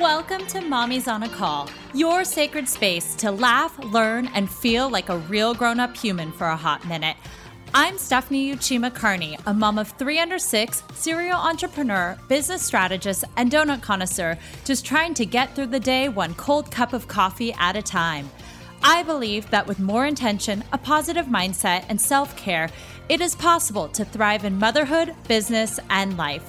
Welcome to Mommy's on a Call, your sacred space to laugh, learn, and feel like a real grown up human for a hot minute. I'm Stephanie Uchima Carney, a mom of three under six, serial entrepreneur, business strategist, and donut connoisseur, just trying to get through the day one cold cup of coffee at a time. I believe that with more intention, a positive mindset, and self care, it is possible to thrive in motherhood, business, and life.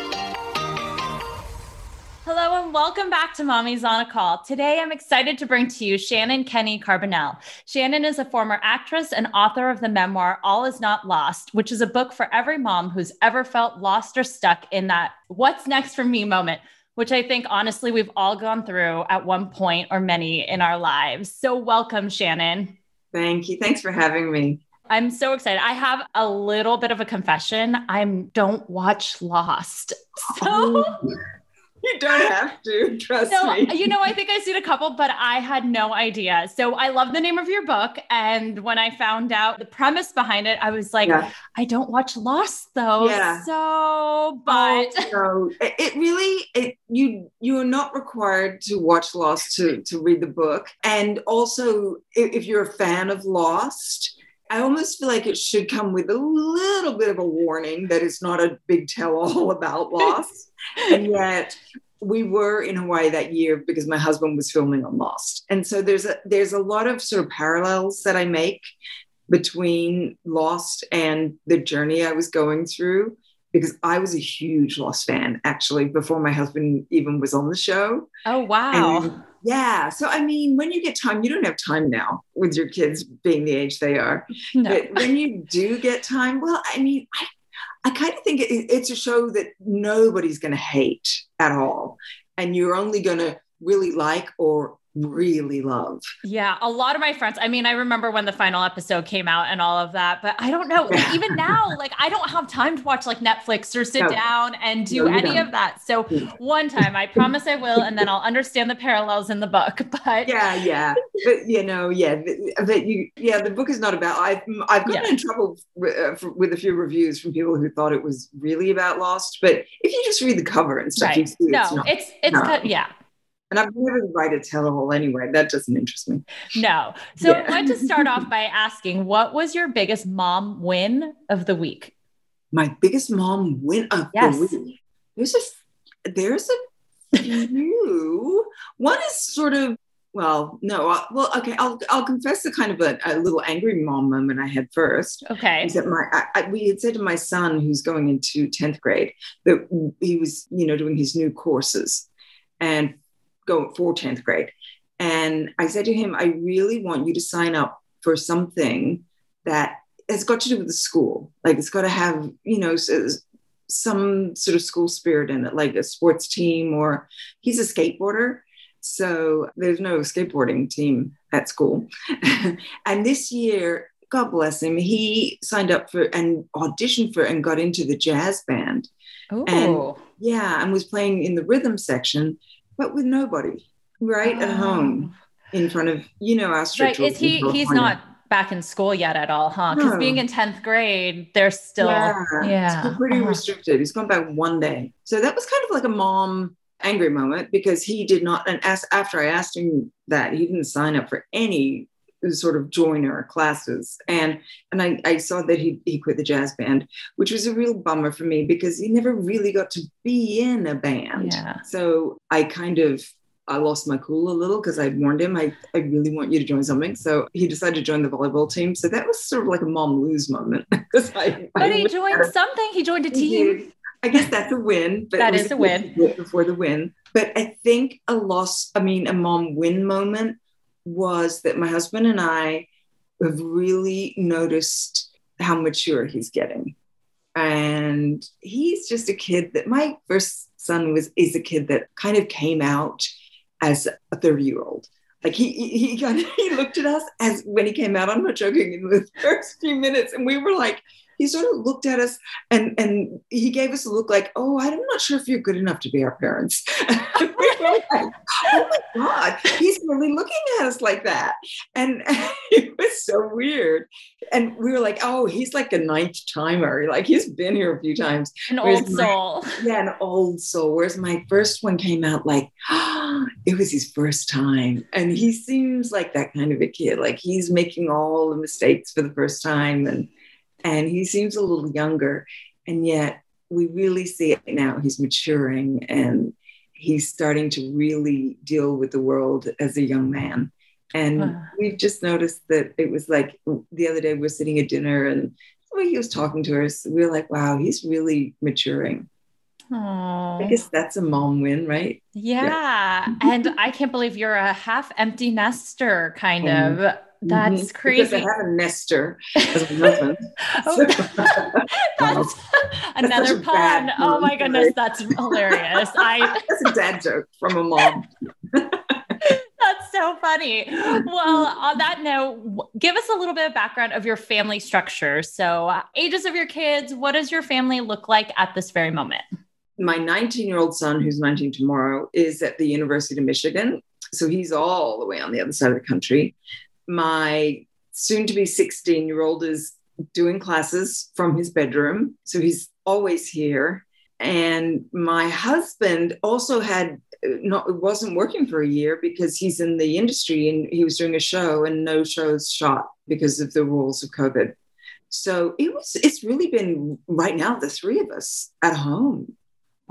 Hello and welcome back to Mommy's on a Call. Today I'm excited to bring to you Shannon Kenny Carbonell. Shannon is a former actress and author of the memoir All Is Not Lost, which is a book for every mom who's ever felt lost or stuck in that what's next for me moment, which I think honestly we've all gone through at one point or many in our lives. So welcome, Shannon. Thank you. Thanks for having me. I'm so excited. I have a little bit of a confession. I don't watch Lost. So oh. You don't have to trust no, me. You know, I think I've seen a couple, but I had no idea. So I love the name of your book. And when I found out the premise behind it, I was like, yeah. I don't watch Lost though. Yeah. So, oh, but oh, no. it, it really, it, you you are not required to watch Lost to to read the book. And also, if you're a fan of Lost, I almost feel like it should come with a little bit of a warning that it's not a big tell all about Lost. and yet we were in Hawaii that year because my husband was filming on Lost. And so there's a there's a lot of sort of parallels that I make between Lost and the journey I was going through because I was a huge Lost fan actually before my husband even was on the show. Oh wow. And yeah. So, I mean, when you get time, you don't have time now with your kids being the age they are. No. But when you do get time, well, I mean, I, I kind of think it, it's a show that nobody's going to hate at all. And you're only going to really like or really love. Yeah, a lot of my friends. I mean, I remember when the final episode came out and all of that, but I don't know. Even now, like I don't have time to watch like Netflix or sit no. down and do no, any don't. of that. So one time, I promise I will, and then I'll understand the parallels in the book. But yeah, yeah, but you know, yeah, that you, yeah, the book is not about. I've I've gotten yeah. in trouble uh, with a few reviews from people who thought it was really about Lost. But if you just read the cover and stuff, right. you see no, it's not, it's, it's no. yeah and I've never write a tell-all anyway. That doesn't interest me. No. So yeah. I want to start off by asking, what was your biggest mom win of the week? My biggest mom win of yes. the week. There's a there's a few. One is sort of well, no, uh, well, okay. I'll I'll confess the kind of a, a, little angry mom moment I had first. Okay, is that my I, I, we had said to my son who's going into tenth grade that he was you know doing his new courses, and go for 10th grade. And I said to him, I really want you to sign up for something that has got to do with the school. Like it's got to have, you know, some sort of school spirit in it, like a sports team or he's a skateboarder. So there's no skateboarding team at school. and this year, God bless him, he signed up for and auditioned for and got into the jazz band. Oh. Yeah, and was playing in the rhythm section but with nobody right oh. at home in front of you know our right is he he's not back in school yet at all huh because no. being in 10th grade they're still yeah, yeah. pretty uh-huh. restricted he's gone back one day so that was kind of like a mom angry moment because he did not and as, after i asked him that he didn't sign up for any sort of joiner classes and and I, I saw that he, he quit the jazz band which was a real bummer for me because he never really got to be in a band yeah. so i kind of I lost my cool a little because I warned him I, I really want you to join something. So he decided to join the volleyball team. So that was sort of like a mom lose moment. I, but I he joined something. He joined a team. I guess that's a win. But that is a win. Before the win. But I think a loss, I mean, a mom win moment was that my husband and I have really noticed how mature he's getting. And he's just a kid that my first son was is a kid that kind of came out as a 30 year old. Like he he kind of he looked at us as when he came out. I'm not joking. In the first few minutes, and we were like, he sort of looked at us and and he gave us a look like, oh, I'm not sure if you're good enough to be our parents. we were like, oh my God, he's really looking at us like that. And, it was so weird. And we were like, oh, he's like a ninth timer. Like he's been here a few times. An old my, soul. Yeah, an old soul. Whereas my first one came out like, oh, it was his first time. And he seems like that kind of a kid. Like he's making all the mistakes for the first time. And and he seems a little younger. And yet we really see it now. He's maturing and he's starting to really deal with the world as a young man. And wow. we've just noticed that it was like the other day we are sitting at dinner and the way he was talking to us, we are like, wow, he's really maturing. Aww. I guess that's a mom win, right? Yeah. yeah. and I can't believe you're a half empty nester, kind mm-hmm. of. That's mm-hmm. crazy. Because I have a nester as a husband. oh, that's another pun. Oh my goodness, that's hilarious. I that's a dad joke from a mom. That's so funny. Well, on that note, give us a little bit of background of your family structure. So, uh, ages of your kids, what does your family look like at this very moment? My 19 year old son, who's 19 tomorrow, is at the University of Michigan. So he's all the way on the other side of the country my soon to be 16 year old is doing classes from his bedroom. So he's always here. And my husband also had not wasn't working for a year because he's in the industry and he was doing a show and no shows shot because of the rules of COVID. So it was it's really been right now the three of us at home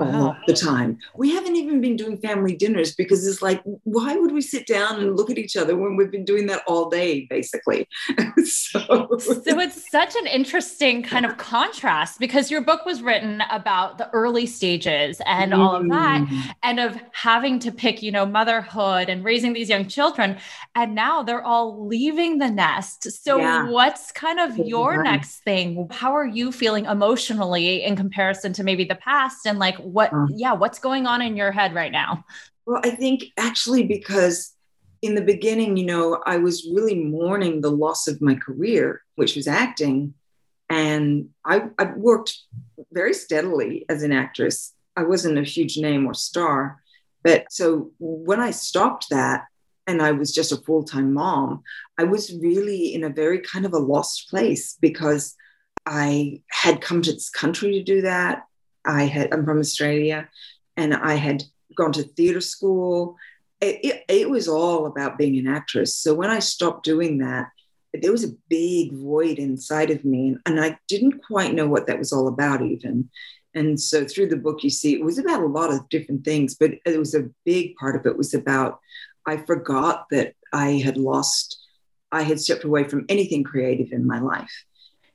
all the time. We haven't even been doing family dinners because it's like, why would we sit down and look at each other when we've been doing that all day, basically? so. so it's such an interesting kind of contrast because your book was written about the early stages and mm. all of that, mm. and of having to pick, you know, motherhood and raising these young children. And now they're all leaving the nest. So, yeah. what's kind of your next thing? How are you feeling emotionally in comparison to maybe the past? And like, what uh, yeah what's going on in your head right now? Well i think actually because in the beginning you know i was really mourning the loss of my career which was acting and i, I worked very steadily as an actress. I wasn't a huge name or star but so when i stopped that and I was just a full time mom, I was really in a very kind of a lost place because I had come to this country to do that. I had I'm from Australia, and I had gone to theater school. It, it, it, was all about being an actress. So when I stopped doing that, there was a big void inside of me, and I didn't quite know what that was all about, even. And so through the book, you see it was about a lot of different things, but it was a big part of it was about I forgot that I had lost, I had stepped away from anything creative in my life.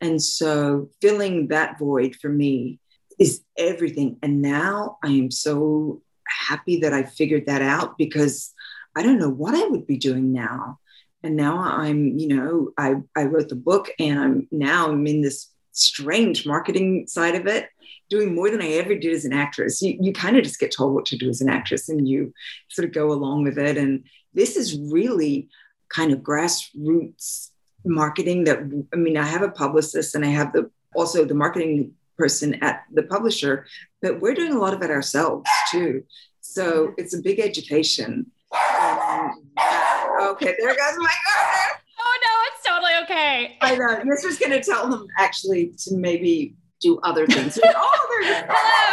And so filling that void for me is everything. And now I am so happy that I figured that out because I don't know what I would be doing now. And now I'm, you know, I, I wrote the book and I'm now I'm in this strange marketing side of it, doing more than I ever did as an actress. You, you kind of just get told what to do as an actress and you sort of go along with it. And this is really kind of grassroots marketing that I mean, I have a publicist and I have the also the marketing person at the publisher, but we're doing a lot of it ourselves too. So it's a big education. Um, okay, there goes my garden. Oh no, it's totally okay. I know. This was going to tell them actually to maybe do other things. oh, there's hello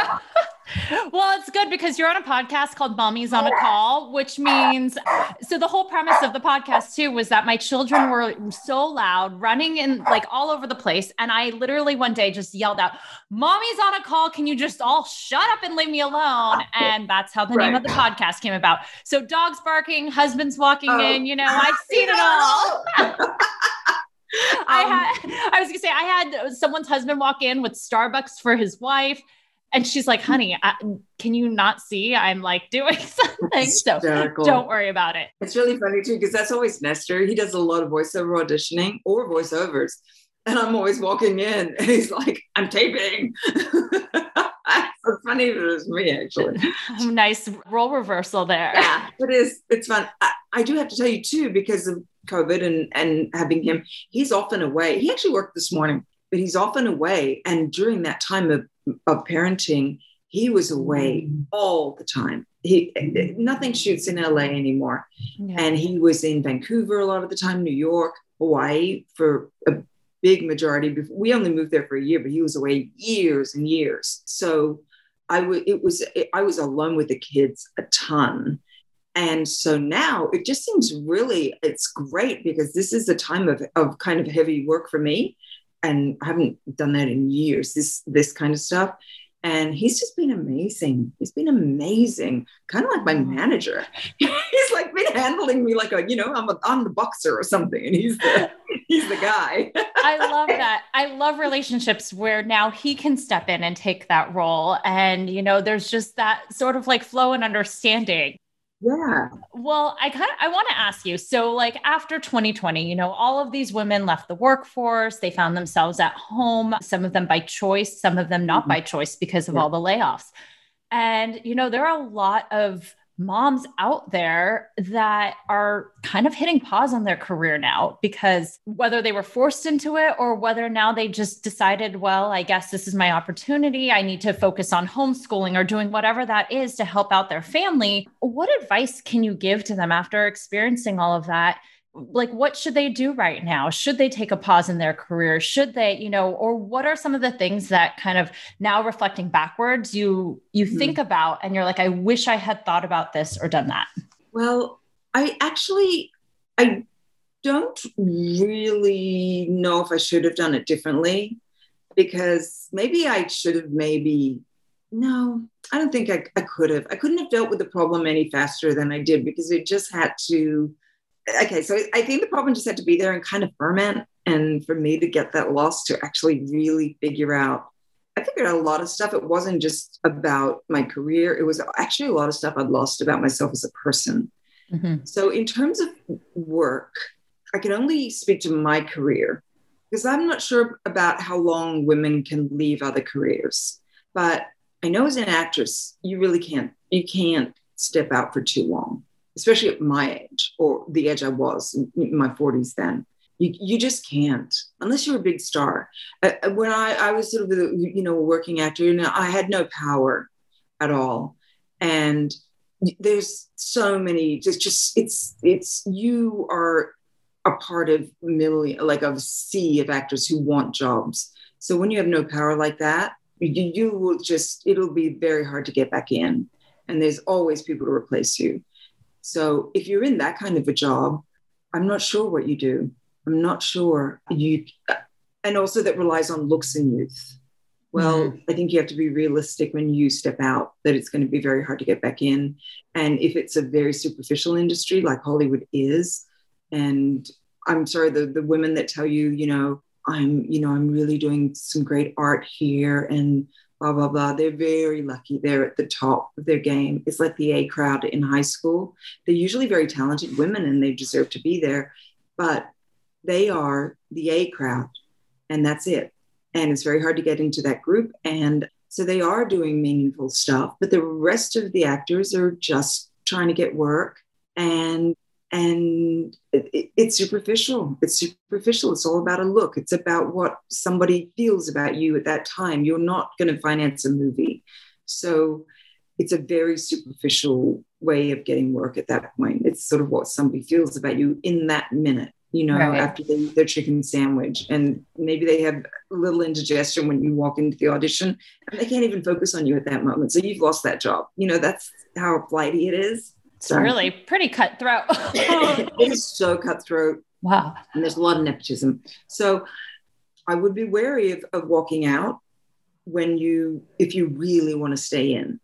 well, it's good because you're on a podcast called Mommy's on a Call, which means so the whole premise of the podcast too was that my children were so loud, running in like all over the place. And I literally one day just yelled out, Mommy's on a call. Can you just all shut up and leave me alone? And that's how the right. name of the podcast came about. So dogs barking, husbands walking oh. in, you know, I've seen it all. I um, had I was gonna say I had someone's husband walk in with Starbucks for his wife. And she's like, honey, I, can you not see I'm like doing something? So don't worry about it. It's really funny too, because that's always Nestor. He does a lot of voiceover auditioning or voiceovers. And I'm always walking in and he's like, I'm taping. so funny if it was me, actually. nice role reversal there. Yeah, it is. It's fun. I, I do have to tell you too, because of COVID and and having him, he's often away. He actually worked this morning, but he's often away. And during that time of of parenting, he was away mm. all the time. He nothing shoots in LA anymore, yeah. and he was in Vancouver a lot of the time, New York, Hawaii for a big majority. We only moved there for a year, but he was away years and years. So I it was I was alone with the kids a ton. And so now it just seems really it's great because this is a time of, of kind of heavy work for me. And I haven't done that in years, this this kind of stuff. And he's just been amazing. He's been amazing, kind of like my mm. manager. he's like been handling me like a, you know, I'm a, I'm the boxer or something, and he's the he's the guy. I love that. I love relationships where now he can step in and take that role, and you know, there's just that sort of like flow and understanding. Yeah. Well, I kind of I want to ask you. So like after 2020, you know, all of these women left the workforce, they found themselves at home, some of them by choice, some of them not mm-hmm. by choice because of yeah. all the layoffs. And you know, there are a lot of moms out there that are kind of hitting pause on their career now because whether they were forced into it or whether now they just decided, well, I guess this is my opportunity. I need to focus on homeschooling or doing whatever that is to help out their family. What advice can you give to them after experiencing all of that? Like what should they do right now? Should they take a pause in their career? Should they you know or what are some of the things that kind of now reflecting backwards you you mm-hmm. think about and you're like i wish i had thought about this or done that. Well i actually i don't really know if i should have done it differently because maybe i should have maybe no i don't think I, I could have. I couldn't have dealt with the problem any faster than i did because it just had to okay, so I think the problem just had to be there and kind of ferment. And for me to get that loss to actually really figure out, I figured out a lot of stuff. It wasn't just about my career, it was actually a lot of stuff I'd lost about myself as a person. Mm-hmm. So, in terms of work, I can only speak to my career because I'm not sure about how long women can leave other careers. But I know as an actress, you really can't, you can't step out for too long especially at my age or the age I was in my 40s then. You, you just can't unless you're a big star. Uh, uh when I, I was sort of a, you know a working actor, you know, I had no power at all, and there's so many just just it's it's you are a part of million like a sea of actors who want jobs. So when you have no power like that, you, you will just it'll be very hard to get back in, and there's always people to replace you. So if you're in that kind of a job, I'm not sure what you do. I'm not sure you, and also that relies on looks and youth. Well, mm-hmm. I think you have to be realistic when you step out that it's going to be very hard to get back in. And if it's a very superficial industry like Hollywood is, and I'm sorry, the, the women that tell you, you know, I'm, you know, I'm really doing some great art here and blah, blah, blah. They're very lucky. They're at the top of their game. It's like the A crowd in high school. They're usually very talented women and they deserve to be there, but they are the A crowd and that's it. And it's very hard to get into that group. And so they are doing meaningful stuff, but the rest of the actors are just trying to get work. And and it, it's superficial. It's superficial. It's all about a look. It's about what somebody feels about you at that time. You're not going to finance a movie. So it's a very superficial way of getting work at that point. It's sort of what somebody feels about you in that minute, you know, right. after they eat their chicken sandwich. And maybe they have a little indigestion when you walk into the audition and they can't even focus on you at that moment. So you've lost that job. You know, that's how flighty it is. It's really pretty cutthroat. it is so cutthroat. Wow. And there's a lot of nepotism. So I would be wary of, of walking out when you, if you really want to stay in.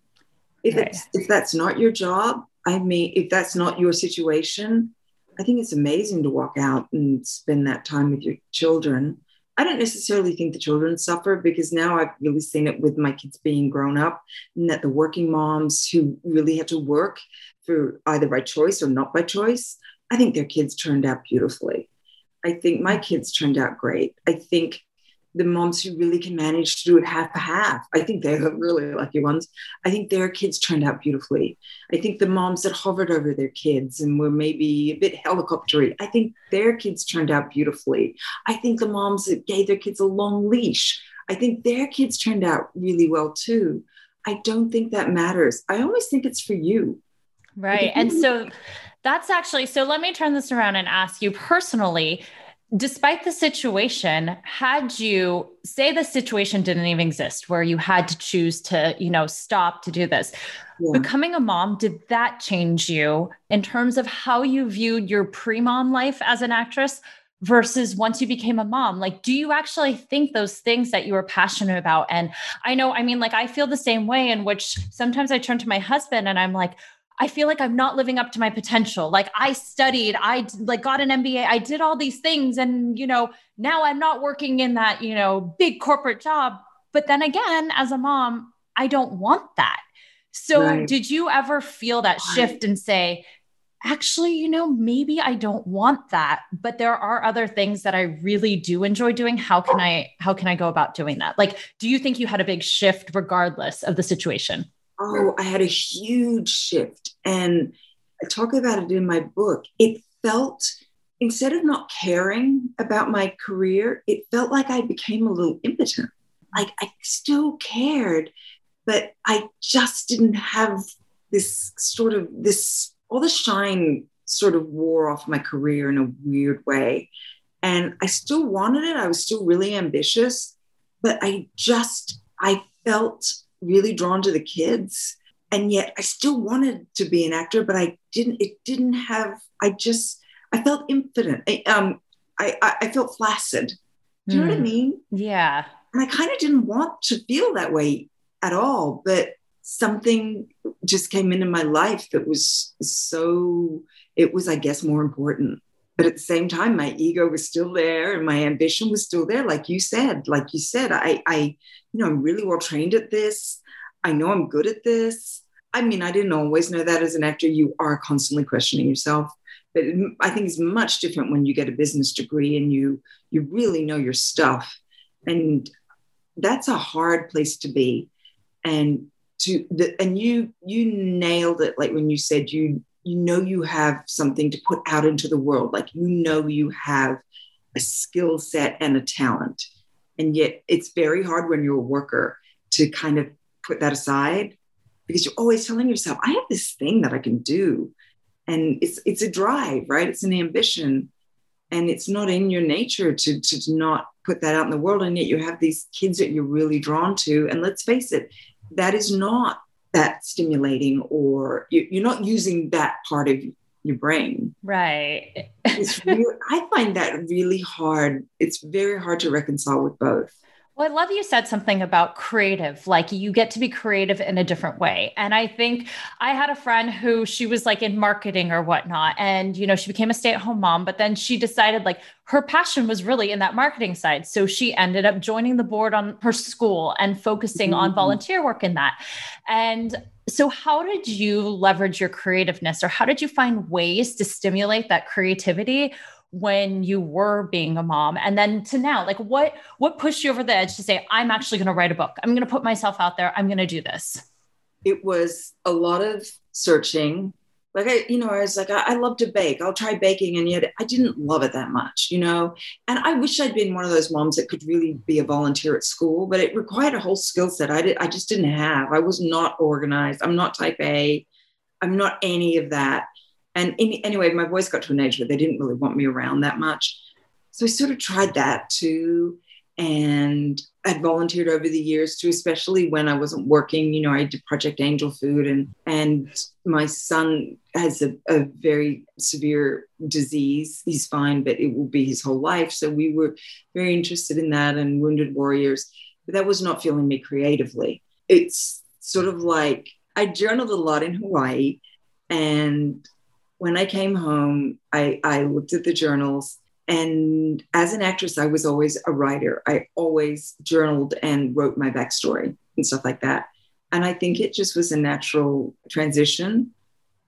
If, right. it's, if that's not your job, I mean, if that's not your situation, I think it's amazing to walk out and spend that time with your children. I don't necessarily think the children suffer because now I've really seen it with my kids being grown up and that the working moms who really had to work for either by choice or not by choice, I think their kids turned out beautifully. I think my kids turned out great. I think the moms who really can manage to do it half a half. I think they're the really lucky ones. I think their kids turned out beautifully. I think the moms that hovered over their kids and were maybe a bit helicoptery, I think their kids turned out beautifully. I think the moms that gave their kids a long leash, I think their kids turned out really well too. I don't think that matters. I always think it's for you. Right. And so that's actually so let me turn this around and ask you personally despite the situation had you say the situation didn't even exist where you had to choose to you know stop to do this yeah. becoming a mom did that change you in terms of how you viewed your pre-mom life as an actress versus once you became a mom like do you actually think those things that you were passionate about and i know i mean like i feel the same way in which sometimes i turn to my husband and i'm like I feel like I'm not living up to my potential. Like I studied, I like got an MBA, I did all these things and you know, now I'm not working in that, you know, big corporate job. But then again, as a mom, I don't want that. So right. did you ever feel that shift and say, actually, you know, maybe I don't want that, but there are other things that I really do enjoy doing. How can I how can I go about doing that? Like, do you think you had a big shift regardless of the situation? Oh, I had a huge shift. And I talk about it in my book. It felt, instead of not caring about my career, it felt like I became a little impotent. Like I still cared, but I just didn't have this sort of this, all the shine sort of wore off my career in a weird way. And I still wanted it. I was still really ambitious, but I just, I felt really drawn to the kids and yet I still wanted to be an actor, but I didn't. It didn't have. I just I felt infinite. I, um, I I felt flaccid. Do you mm. know what I hmm. mean? Yeah. And I kind of didn't want to feel that way at all, but something just came into my life that was so. It was, I guess, more important. But at the same time, my ego was still there, and my ambition was still there. Like you said, like you said, I, I, you know, I'm really well trained at this. I know I'm good at this. I mean, I didn't always know that as an actor. You are constantly questioning yourself. But I think it's much different when you get a business degree and you you really know your stuff. And that's a hard place to be. And to the, and you you nailed it like when you said you you know you have something to put out into the world like you know you have a skill set and a talent and yet it's very hard when you're a worker to kind of put that aside because you're always telling yourself, I have this thing that I can do. And it's it's a drive, right? It's an ambition. And it's not in your nature to, to not put that out in the world. And yet you have these kids that you're really drawn to. And let's face it, that is not that stimulating or you're not using that part of your brain. Right. it's really, I find that really hard. It's very hard to reconcile with both. Well, I love you said something about creative, like you get to be creative in a different way. And I think I had a friend who she was like in marketing or whatnot. And, you know, she became a stay at home mom, but then she decided like her passion was really in that marketing side. So she ended up joining the board on her school and focusing mm-hmm. on volunteer work in that. And so, how did you leverage your creativeness or how did you find ways to stimulate that creativity when you were being a mom and then to now like what what pushed you over the edge to say i'm actually going to write a book. I'm going to put myself out there. I'm going to do this. It was a lot of searching. Like i you know i was like I, I love to bake. I'll try baking and yet i didn't love it that much you know? And i wish i'd been one of those moms that could really be a volunteer at school but it required a whole skill set i did i just didn't have. I was not organized. I'm not type a. I'm not any of that and in, anyway, my voice got to an age where they didn't really want me around that much. So I sort of tried that too. And I'd volunteered over the years too, especially when I wasn't working. You know, I did Project Angel Food, and and my son has a, a very severe disease. He's fine, but it will be his whole life. So we were very interested in that and Wounded Warriors. But that was not filling me creatively. It's sort of like I journaled a lot in Hawaii, and when I came home, I, I looked at the journals. And as an actress, I was always a writer. I always journaled and wrote my backstory and stuff like that. And I think it just was a natural transition.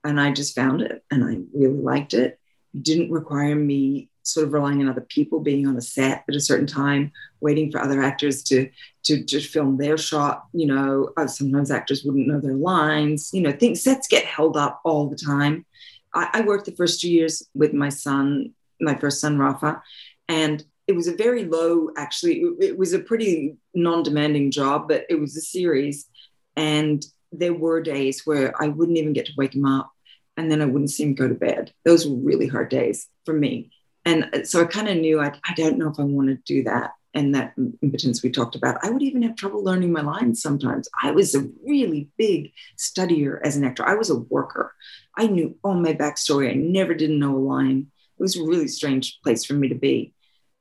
And I just found it and I really liked it. didn't require me sort of relying on other people being on a set at a certain time waiting for other actors to to just film their shot you know uh, sometimes actors wouldn't know their lines you know things sets get held up all the time I, I worked the first two years with my son my first son rafa and it was a very low actually it, was a pretty non-demanding job but it was a series and there were days where i wouldn't even get to wake him up and then i wouldn't see him go to bed those were really hard days for me and uh, so I kind of knew I, I don't know if I want to do that. And that impotence we talked about, I would even have trouble learning my lines sometimes. I was a really big studier as an actor. I was a worker. I knew all my backstory. I never didn't know a line. It was a really strange place for me to be.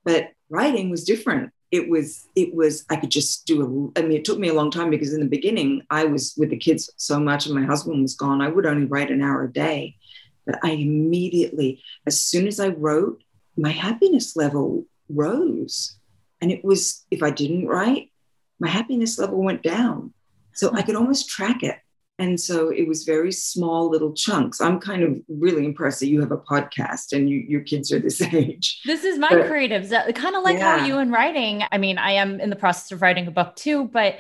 But writing was different. It was, it was, I could just do a, I mean, it took me a long time because in the beginning I was with the kids so much and my husband was gone. I would only write an hour a day. But I immediately, as soon as I wrote, my happiness level rose. And it was, if I didn't write, my happiness level went down. So I hmm. could almost track it. And so it was very small little chunks. I'm kind of really impressed that you have a podcast and you, your kids are this age. This is my but, creatives, kind of like yeah. how you in writing. I mean, I am in the process of writing a book too, but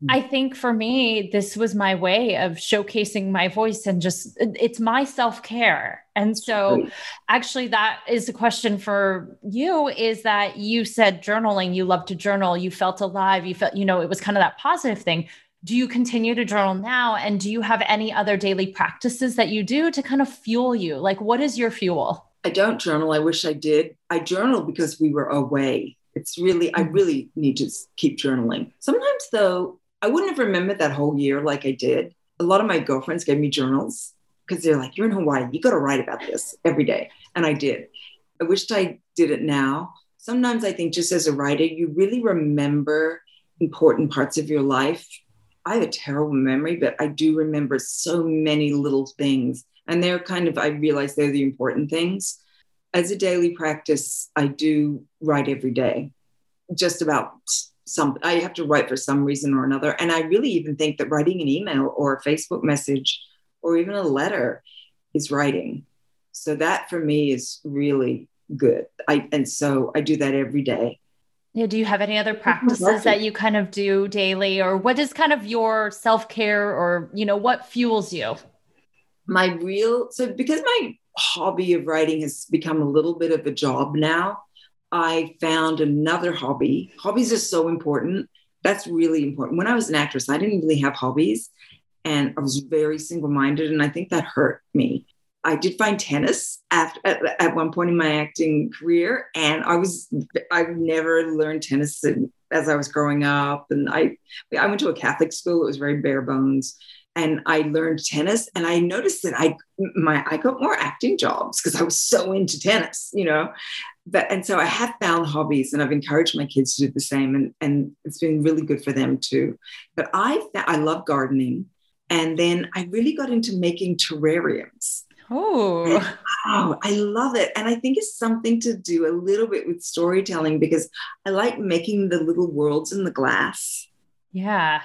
hmm. I think for me, this was my way of showcasing my voice and just it's my self care. And so, actually, that is the question for you is that you said journaling, you love to journal, you felt alive, you felt, you know, it was kind of that positive thing do you continue to journal now? And do you have any other daily practices that you do to kind of fuel you? Like what is your fuel? I don't journal. I wish i did. I journal because we were away. It's really i mm-hmm. really need to keep journaling. Sometimes though i wouldn't have remembered that whole year like i did. A lot of my girlfriends gave me journals because they're like you're in hawaii. You got to write about this every day. And i did. I wished i did it now. Sometimes i think just as a writer you really remember important parts of your life I have a terrible memory, but I do remember so many little things. And they're kind of, I realize they're the important things. As a daily practice, I do write every day, just about some, I have to write for some reason or another. And I really even think that writing an email or a Facebook message or even a letter is writing. So that for me is really good. I, and so I do that every day. Yeah. Do you have any other practices that you kind of do daily, or what is kind of your self care, or you know, what fuels you? My real so because my hobby of writing has become a little bit of a job now. I found another hobby. Hobbies are so important. That's really important. When I was an actress, I didn't really have hobbies and I was very single minded. And I think that hurt me. I did find tennis after, at, at, one point in my acting career, and I was I've never learned tennis as I was growing up, and I I went to a Catholic school. It was very bare bones, and I learned tennis, and I noticed that I my I got more acting jobs because I was so into tennis, you know. But and so I have found hobbies, and I've encouraged my kids to do the same, and and it's been really good for them too. But I I love gardening. And then I really got into making terrariums. Oh. oh, I love it. And I think it's something to do a little bit with storytelling because I like making the little worlds in the glass. Yeah.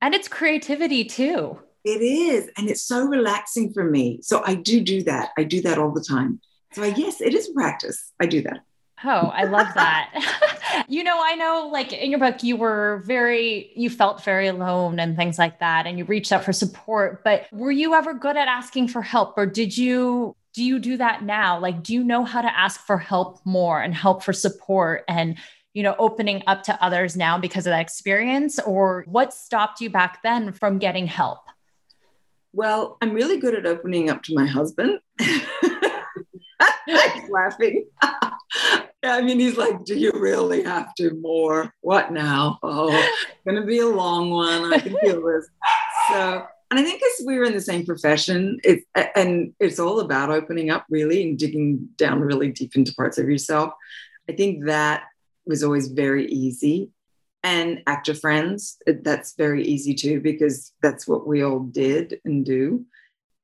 And it's creativity too. It is. And it's so relaxing for me. So I do do that. I do that all the time. So I, yes, it is practice. I do that. Oh, I love that. you know, I know like in your book, you were very, you felt very alone and things like that, and you reached out for support. But were you ever good at asking for help, or did you? Do you do that now? Like, do you know how to ask for help more and help for support and, you know, opening up to others now because of that experience? Or what stopped you back then from getting help? Well, I'm really good at opening up to my husband. laughing. I mean, he's like, Do you really have to more? What now? Oh, gonna be a long one. I can feel this. So, and I think as we're in the same profession, it's and it's all about opening up really and digging down really deep into parts of yourself. I think that was always very easy. And actor friends, that's very easy too, because that's what we all did and do.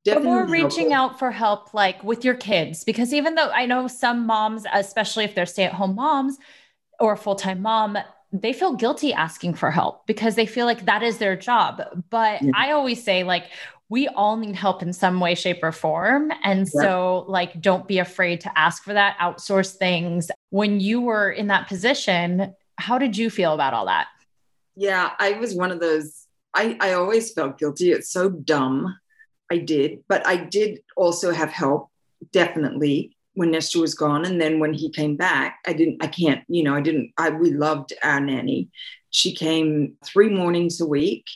Definitely reaching helpful. out for help, like with your kids, because even though I know some moms, especially if they're stay at home moms or a full time mom, they feel guilty asking for help because they feel like that is their job. But yeah. I always say, like, we all need help in some way, shape, or form. And so, like, don't be afraid to ask for that, outsource things. When you were in that position, how did you feel about all that? Yeah, I was one of those. I, I always felt guilty. It's so dumb. I did, but I did also have help, definitely, when Nestor was gone. And then when he came back, I didn't, I can't, you know, I didn't, I, we loved our nanny. She came three mornings a week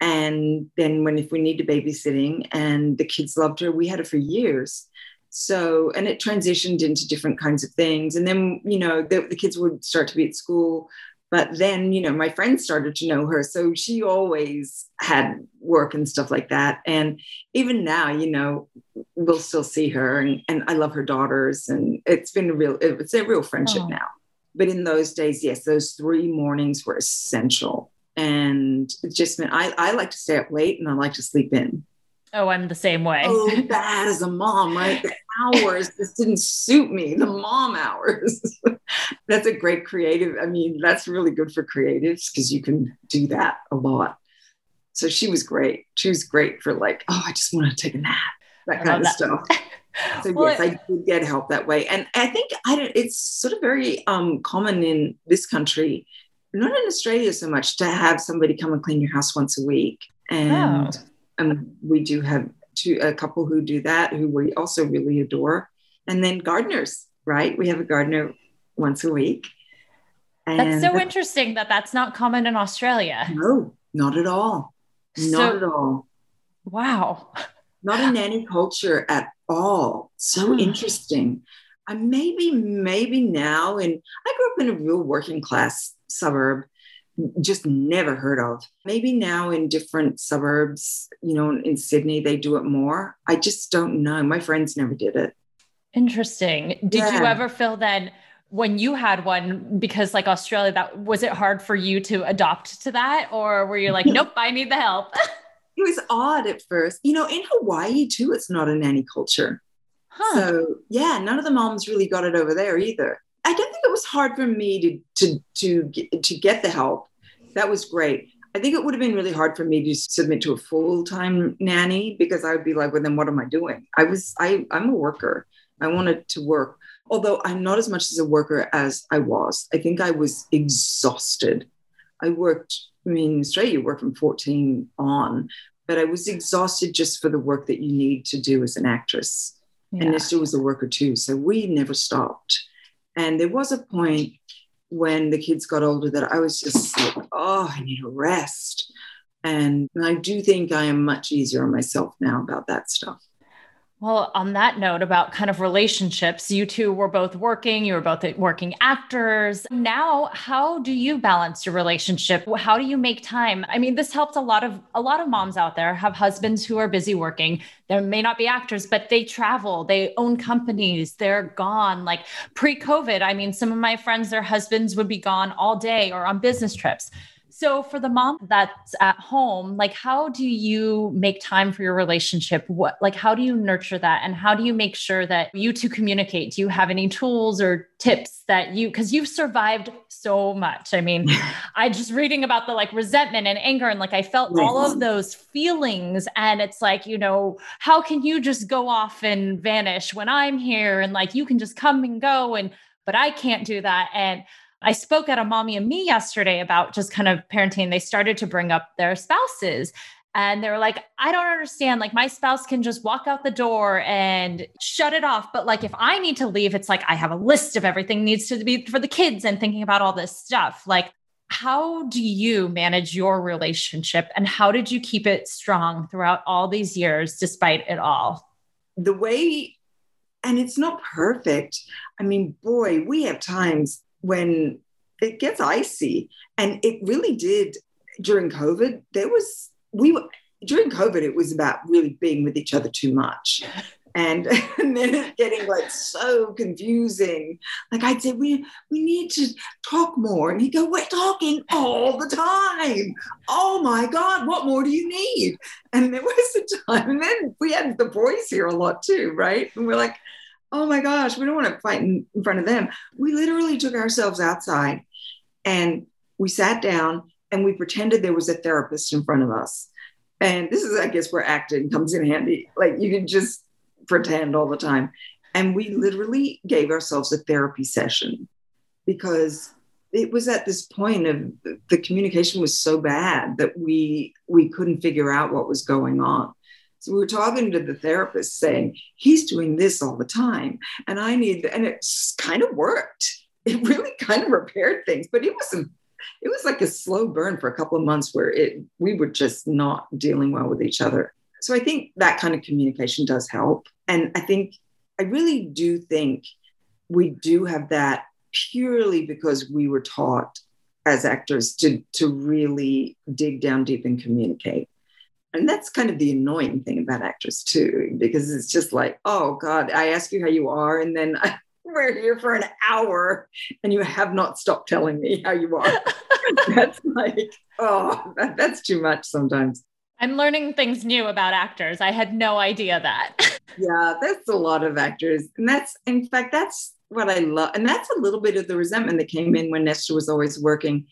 and then when if we needed babysitting and the kids loved her we had her for years so and it transitioned into different kinds of things and then you know the, the kids would start to be at school but then you know my friends started to know her so she always had work and stuff like that and even now you know we'll still see her and, and i love her daughters and it's been a real it's a real friendship oh. now but in those days yes those three mornings were essential and it just meant I, I like to stay up late and I like to sleep in. Oh, I'm the same way. Oh, bad as a mom, right? The hours just didn't suit me. The mom hours. that's a great creative. I mean, that's really good for creatives because you can do that a lot. So she was great. She was great for like, oh, I just want to take a nap, that kind of that. stuff. So well, yes, I did get help that way, and I think I don't, it's sort of very um, common in this country not in Australia so much to have somebody come and clean your house once a week. And, oh. And we do have two, a couple who do that, who we also really adore. And then gardeners, right? We have a gardener once a week. And that's so interesting that that's not common in Australia. No, not at all. Not so, at all. Wow. Not in any culture at all. So hmm. interesting. And maybe, maybe now, and I grew up in a real working class suburb just never heard of. Maybe now in different suburbs, you know, in Sydney, they do it more. I just don't know. My friends never did it. Interesting. Did yeah. you ever feel then when you had one, because like Australia, that was it hard for you to adopt to that? Or were you like, nope, I need the help? it was odd at first. You know, in Hawaii too, it's not a nanny culture. Huh. So yeah, none of the moms really got it over there either. I don't think it was hard for me to to to get, to get the help. That was great. I think it would have been really hard for me to submit to a full time nanny because I would be like, well, then what am I doing? I was I I'm a worker. I wanted to work, although I'm not as much as a worker as I was. I think I was exhausted. I worked. I mean, in Australia, you work from 14 on, but I was exhausted just for the work that you need to do as an actress. Yeah. And Nestor was a worker too, so we never stopped. And there was a point when the kids got older that I was just like, oh, I need a rest. And I do think I am much easier on myself now about that stuff. Well, on that note about kind of relationships, you two were both working, you were both uh, working actors. Now, how do you balance your relationship? How do you make time? I mean, this helps a lot of a lot of moms out there have husbands who are busy working. They may not be actors, but they travel, they own companies, they're gone. Like pre-COVID, I mean, some of my friends their husbands would be gone all day or on business trips. So for the mom that's at home, like how do you make time for your relationship? What like how do you nurture that and how do you make sure that you two communicate? Do you have any tools or tips that you cuz you've survived so much. I mean, I just reading about the like resentment and anger and like I felt all of those feelings and it's like, you know, how can you just go off and vanish when I'm here and like you can just come and go and but I can't do that and I spoke at a mommy and me yesterday about just kind of parenting. They started to bring up their spouses and they were like, I don't understand. Like, my spouse can just walk out the door and shut it off. But like, if I need to leave, it's like I have a list of everything needs to be for the kids and thinking about all this stuff. Like, how do you manage your relationship and how did you keep it strong throughout all these years despite it all? The way, and it's not perfect. I mean, boy, we have times when it gets icy. And it really did during COVID. There was, we were, during COVID, it was about really being with each other too much. And, and then getting like so confusing. Like I'd say, we we need to talk more. And he'd go, We're talking all the time. Oh my God, what more do you need? And there was a time, and then we had the boys here a lot too, right? And we're like, oh my gosh, we don't want to fight in, in front of them. We literally took ourselves outside and we sat down and we pretended there was a therapist in front of us. And this is, I guess, where acting comes in handy. Like you can just pretend all the time. And we literally gave ourselves a therapy session because it was at this point of the communication was so bad that we we couldn't figure out what was going on. So we were talking to the therapist saying, he's doing this all the time. And I need, and it kind of worked. It really kind of repaired things, but it was a, it was like a slow burn for a couple of months where it we were just not dealing well with each other. So I think that kind of communication does help. And I think I really do think we do have that purely because we were taught as actors to to really dig down deep and communicate and that's kind of the annoying thing about actors too because it's just like oh god i ask you how you are and then I, we're here for an hour and you have not stopped telling me how you are. That's like oh that, that's too much sometimes. I'm learning things new about actors. I had no idea that. Yeah that's a lot of actors. And that's in fact that's what i love and that's a little bit of the resentment that came in when nestor was always working.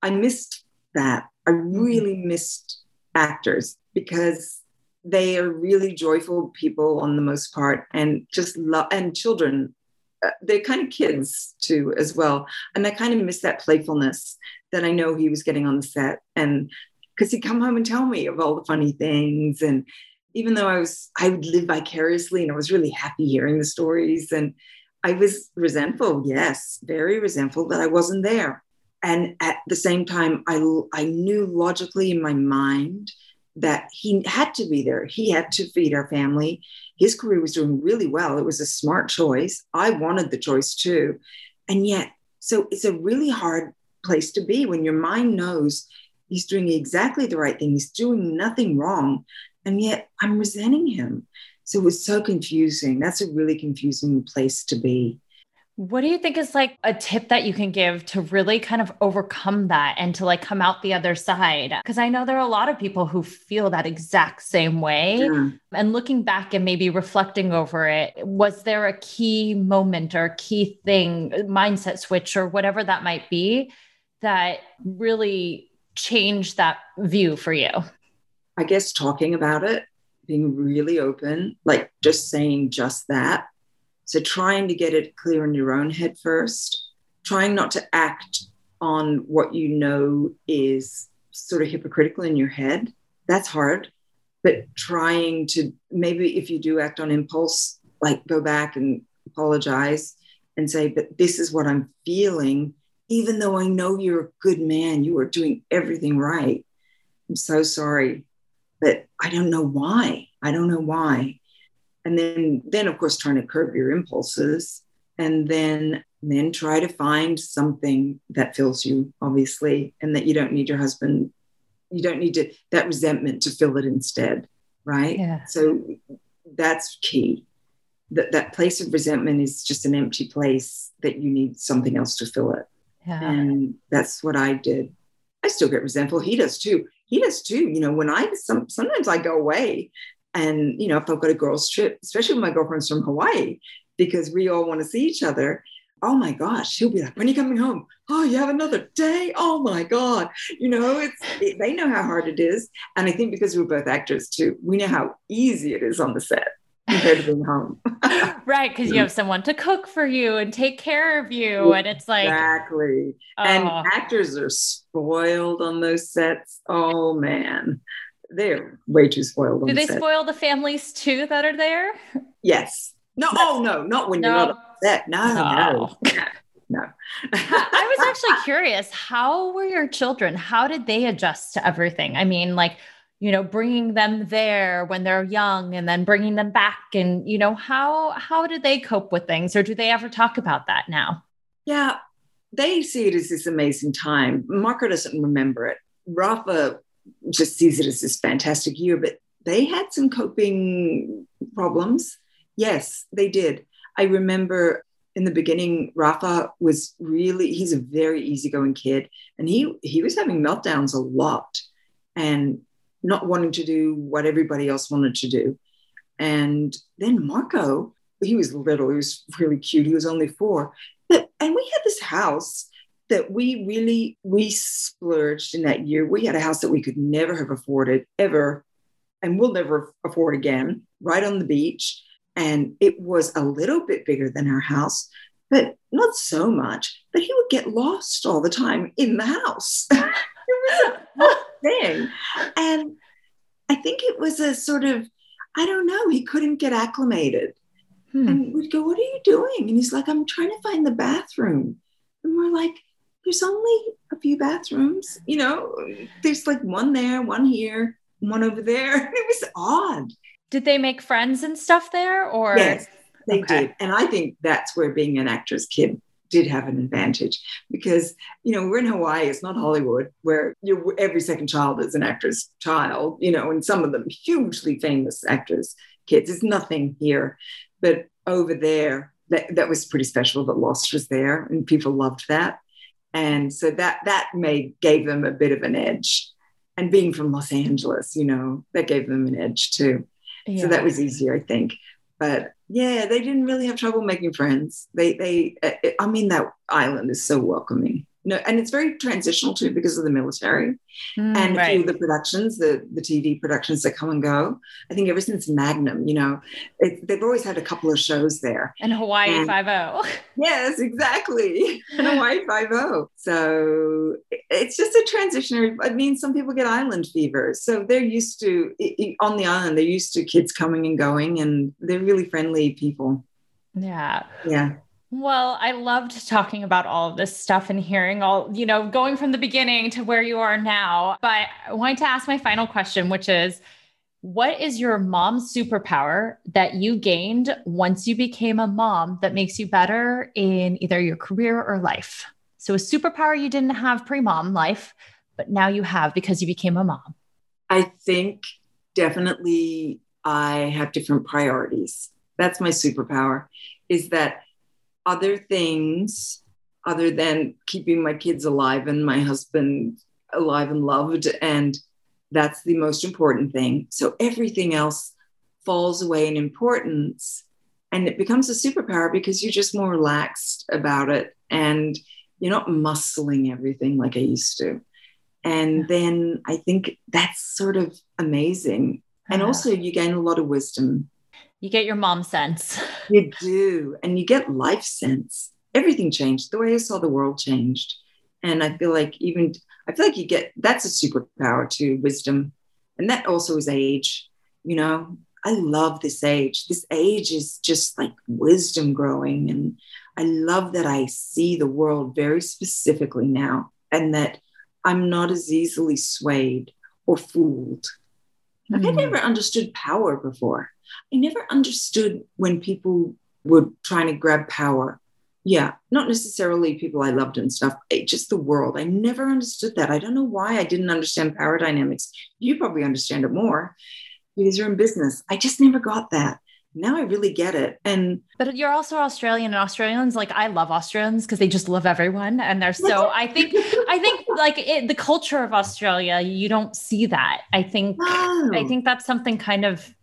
I missed that. I mm-hmm. really missed actors because they are really joyful people on the most part and just love and children. Uh, they're kind of kids too as well. And i kind of miss that playfulness that i know he was getting on the set and because he'd come home and tell me of all the funny things. And even though i was i would live vicariously and i was really happy hearing the stories and i was resentful yes very resentful that i wasn't there and at the same time i i knew logically in my mind that he had to be there. He had to feed our family. His career was doing really well. It was a smart choice. I wanted the choice too. And yet, so it's a really hard place to be when your mind knows he's doing exactly the right thing, he's doing nothing wrong. And yet, I'm resenting him. So it was so confusing. That's a really confusing place to be. What do you think is like a tip that you can give to really kind of overcome that and to like come out the other side? Because I know there are a lot of people who feel that exact same way. Yeah. And looking back and maybe reflecting over it, was there a key moment or key thing, mindset switch or whatever that might be that really changed that view for you? I guess talking about it, being really open, like just saying just that so trying to get it clear in your own head first, trying not to act on what you know is sort of hypocritical in your head. That's hard. But trying to maybe if you do act on impulse, like go back and apologize and say, but this is what I'm feeling, even though I know you're a good man, you are doing everything right. I'm so sorry, but I don't know why. I don't know why and then then of course trying to curb your impulses and then then try to find something that fills you obviously and that you don't need your husband you don't need to that resentment to fill it instead right? Yeah. so that's key. That that place of resentment is just an empty place that you need something else to fill it. Yeah. and that's what i did. I still get resentful. He does too. He does too. You know when i some, sometimes i go away and, you know, if I've got a girls' trip, especially when my girlfriend's from Hawaii, because we all want to see each other, oh my gosh, she'll be like, when are you coming home? Oh, you have another day? Oh my God. You know, it's it, they know how hard it is. And I think because we're both actors too, we know how easy it is on the set compared to being home. right. Because you have mm. someone to cook for you and take care of you. And it's like Exactly. Oh. And actors are spoiled on those sets. Oh man they're way too spoiled. Do they set. spoil the families too that are there? Yes. No. oh no, not when no. you're not upset. No, no, no. no. I was actually curious. How were your children? How did they adjust to everything? I mean, like you know bringing them there when they're young and then bringing them back and you know how how do they cope with things or do they ever talk about that now yeah they see it as this amazing time marco doesn't remember it rafa just sees it as this fantastic year, but they had some coping problems. Yes, they did. I remember in the beginning, Rafa was really, he's a very easygoing kid. And he he was having meltdowns a lot and not wanting to do what everybody else wanted to do. And then Marco, he was little, he was really cute. He was only four. But, and we had this house that we really we splurged in that year. We had a house that we could never have afforded ever and we'll never afford again, right on the beach. And it was a little bit bigger than our house, but not so much. But he would get lost all the time in the house. it was a thing. And I think it was a sort of, I don't know, he couldn't get acclimated. Hmm. And we'd go, What are you doing? And he's like, I'm trying to find the bathroom. And we're like, There's only a few bathrooms. You know, there's like one there, one here, one over there. It was odd. Did they make friends and stuff there? Or yes, they okay. did. And I think that's where being an actress kid did have an advantage because you know we're in Hawaii. It's not Hollywood where you every second child is an actress child. You know, and some of them hugely famous actors' kids. It's nothing here, but over there, that, that was pretty special that Lost was there, and people loved that. And so that that made gave them a bit of an edge. And being from Los Angeles, you know, that gave them an edge too. Yeah. So that was easier, I think. But yeah, they didn't really have trouble making friends. They, they, I mean, that island is so welcoming no, and it's very transitional too because of the military mm, and right. a few of the productions, the the TV productions that come and go. I think ever since Magnum, you know, it, they've always had a couple of shows there. And Hawaii Five O. Yes, exactly. And Hawaii Five O. So it's just a transitionary. I mean, some people get island fever, so they're used to on the island. They're used to kids coming and going, and they're really friendly people. Yeah. Yeah. Well, I loved talking about all of this stuff and hearing all, you know, going from the beginning to where you are now. But I wanted to ask my final question, which is what is your mom's superpower that you gained once you became a mom that makes you better in either your career or life? So, a superpower you didn't have pre mom life, but now you have because you became a mom. I think definitely I have different priorities. That's my superpower, is that other things other than keeping my kids alive and my husband alive and loved. And that's the most important thing. So everything else falls away in importance and it becomes a superpower because you're just more relaxed about it and you're not muscling everything like I used to. And then I think that's sort of amazing. And also, you gain a lot of wisdom you get your mom sense. You do. And you get life sense. Everything changed. The way I saw the world changed. And I feel like even, I feel like you get, that's a superpower to wisdom. And that also is age. You know, I love this age. This age is just like wisdom growing. And I love that I see the world very specifically now and that I'm not as easily swayed or fooled. Like mm. I never understood power before. I never understood when people were trying to grab power. Yeah, not necessarily people I loved and stuff, just the world. I never understood that. I don't know why I didn't understand power dynamics. You probably understand it more because you're in business. I just never got that now I really get it. And but you're also Australian and Australians like I love Australians because they just love everyone and they're so I think I think like it, the culture of Australia you don't see that. I think no. I think that's something kind of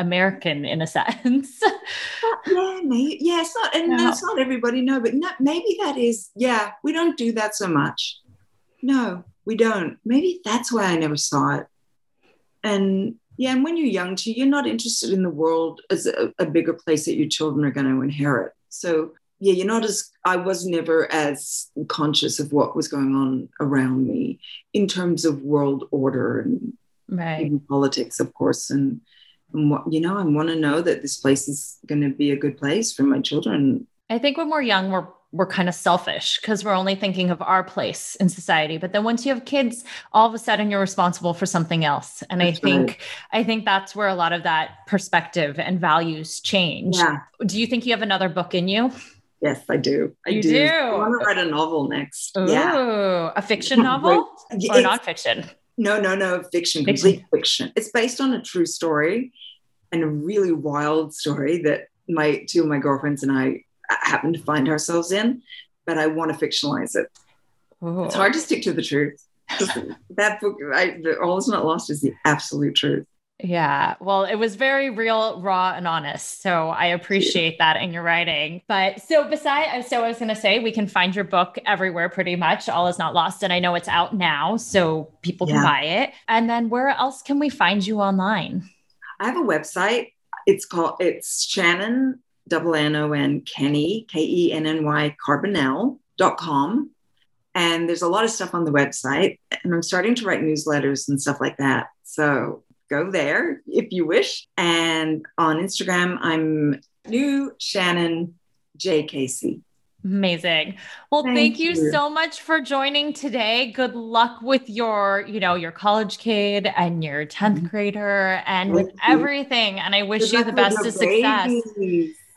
American in a sense. yeah, maybe, yeah, it's not, and no. it's not everybody. No, but no, maybe that is. Yeah, we don't do that so much. No, we don't. Maybe that's why I never saw it. And yeah, and when you're young too, you're not interested in the world as a, a bigger place that your children are going to inherit. So yeah, you're not as I was never as conscious of what was going on around me in terms of world order and right. politics, of course, and you know i want to know that this place is going to be a good place for my children i think when we're young we're we're kind of selfish because we're only thinking of our place in society but then once you have kids all of a sudden you're responsible for something else and that's i think right. i think that's where a lot of that perspective and values change yeah. do you think you have another book in you Yes, I do. I you do. do. I want to write a novel next. Ooh, yeah. a fiction novel or nonfiction? No, no, no, fiction, fiction, complete fiction. It's based on a true story and a really wild story that my two of my girlfriends and I happen to find ourselves in, but I want to fictionalize it. Oh. It's hard to stick to the truth. that book, I, All Is Not Lost, is the absolute truth. Yeah. Well, it was very real, raw, and honest. So I appreciate that in your writing. But so beside, uh, so I was going to say, we can find your book everywhere pretty much. All is not lost. And I know it's out now, so people can buy it. And then where else can we find you online? I have a website. It's called, it's Shannon, double N O N, Kenny, K E N N Y, Carbonell.com. And there's a lot of stuff on the website. And I'm starting to write newsletters and stuff like that. So go there if you wish. And on Instagram, I'm new Shannon JKC. Amazing. Well, thank, thank you. you. so much for joining today. Good luck with your, you know, your college kid and your 10th mm-hmm. grader and thank with you. everything. And I wish Good you the best of success.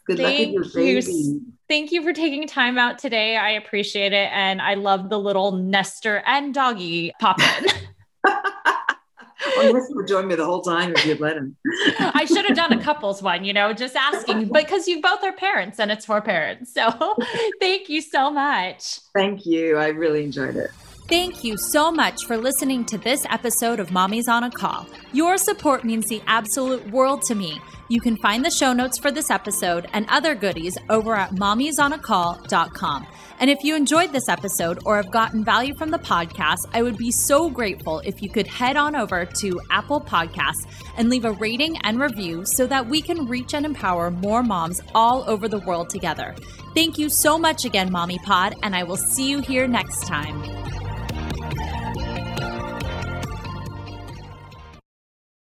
Good thank luck with your baby. You. Thank you for taking time out today. I appreciate it. And I love the little Nestor and doggy pop in. Unless he would join me the whole time if you'd let him. I should have done a couples one, you know, just asking because you both are parents and it's for parents. So thank you so much. Thank you. I really enjoyed it. Thank you so much for listening to this episode of Mommy's on a Call. Your support means the absolute world to me. You can find the show notes for this episode and other goodies over at mommysonacall.com. And if you enjoyed this episode or have gotten value from the podcast, I would be so grateful if you could head on over to Apple Podcasts and leave a rating and review so that we can reach and empower more moms all over the world together. Thank you so much again, Mommy Pod, and I will see you here next time.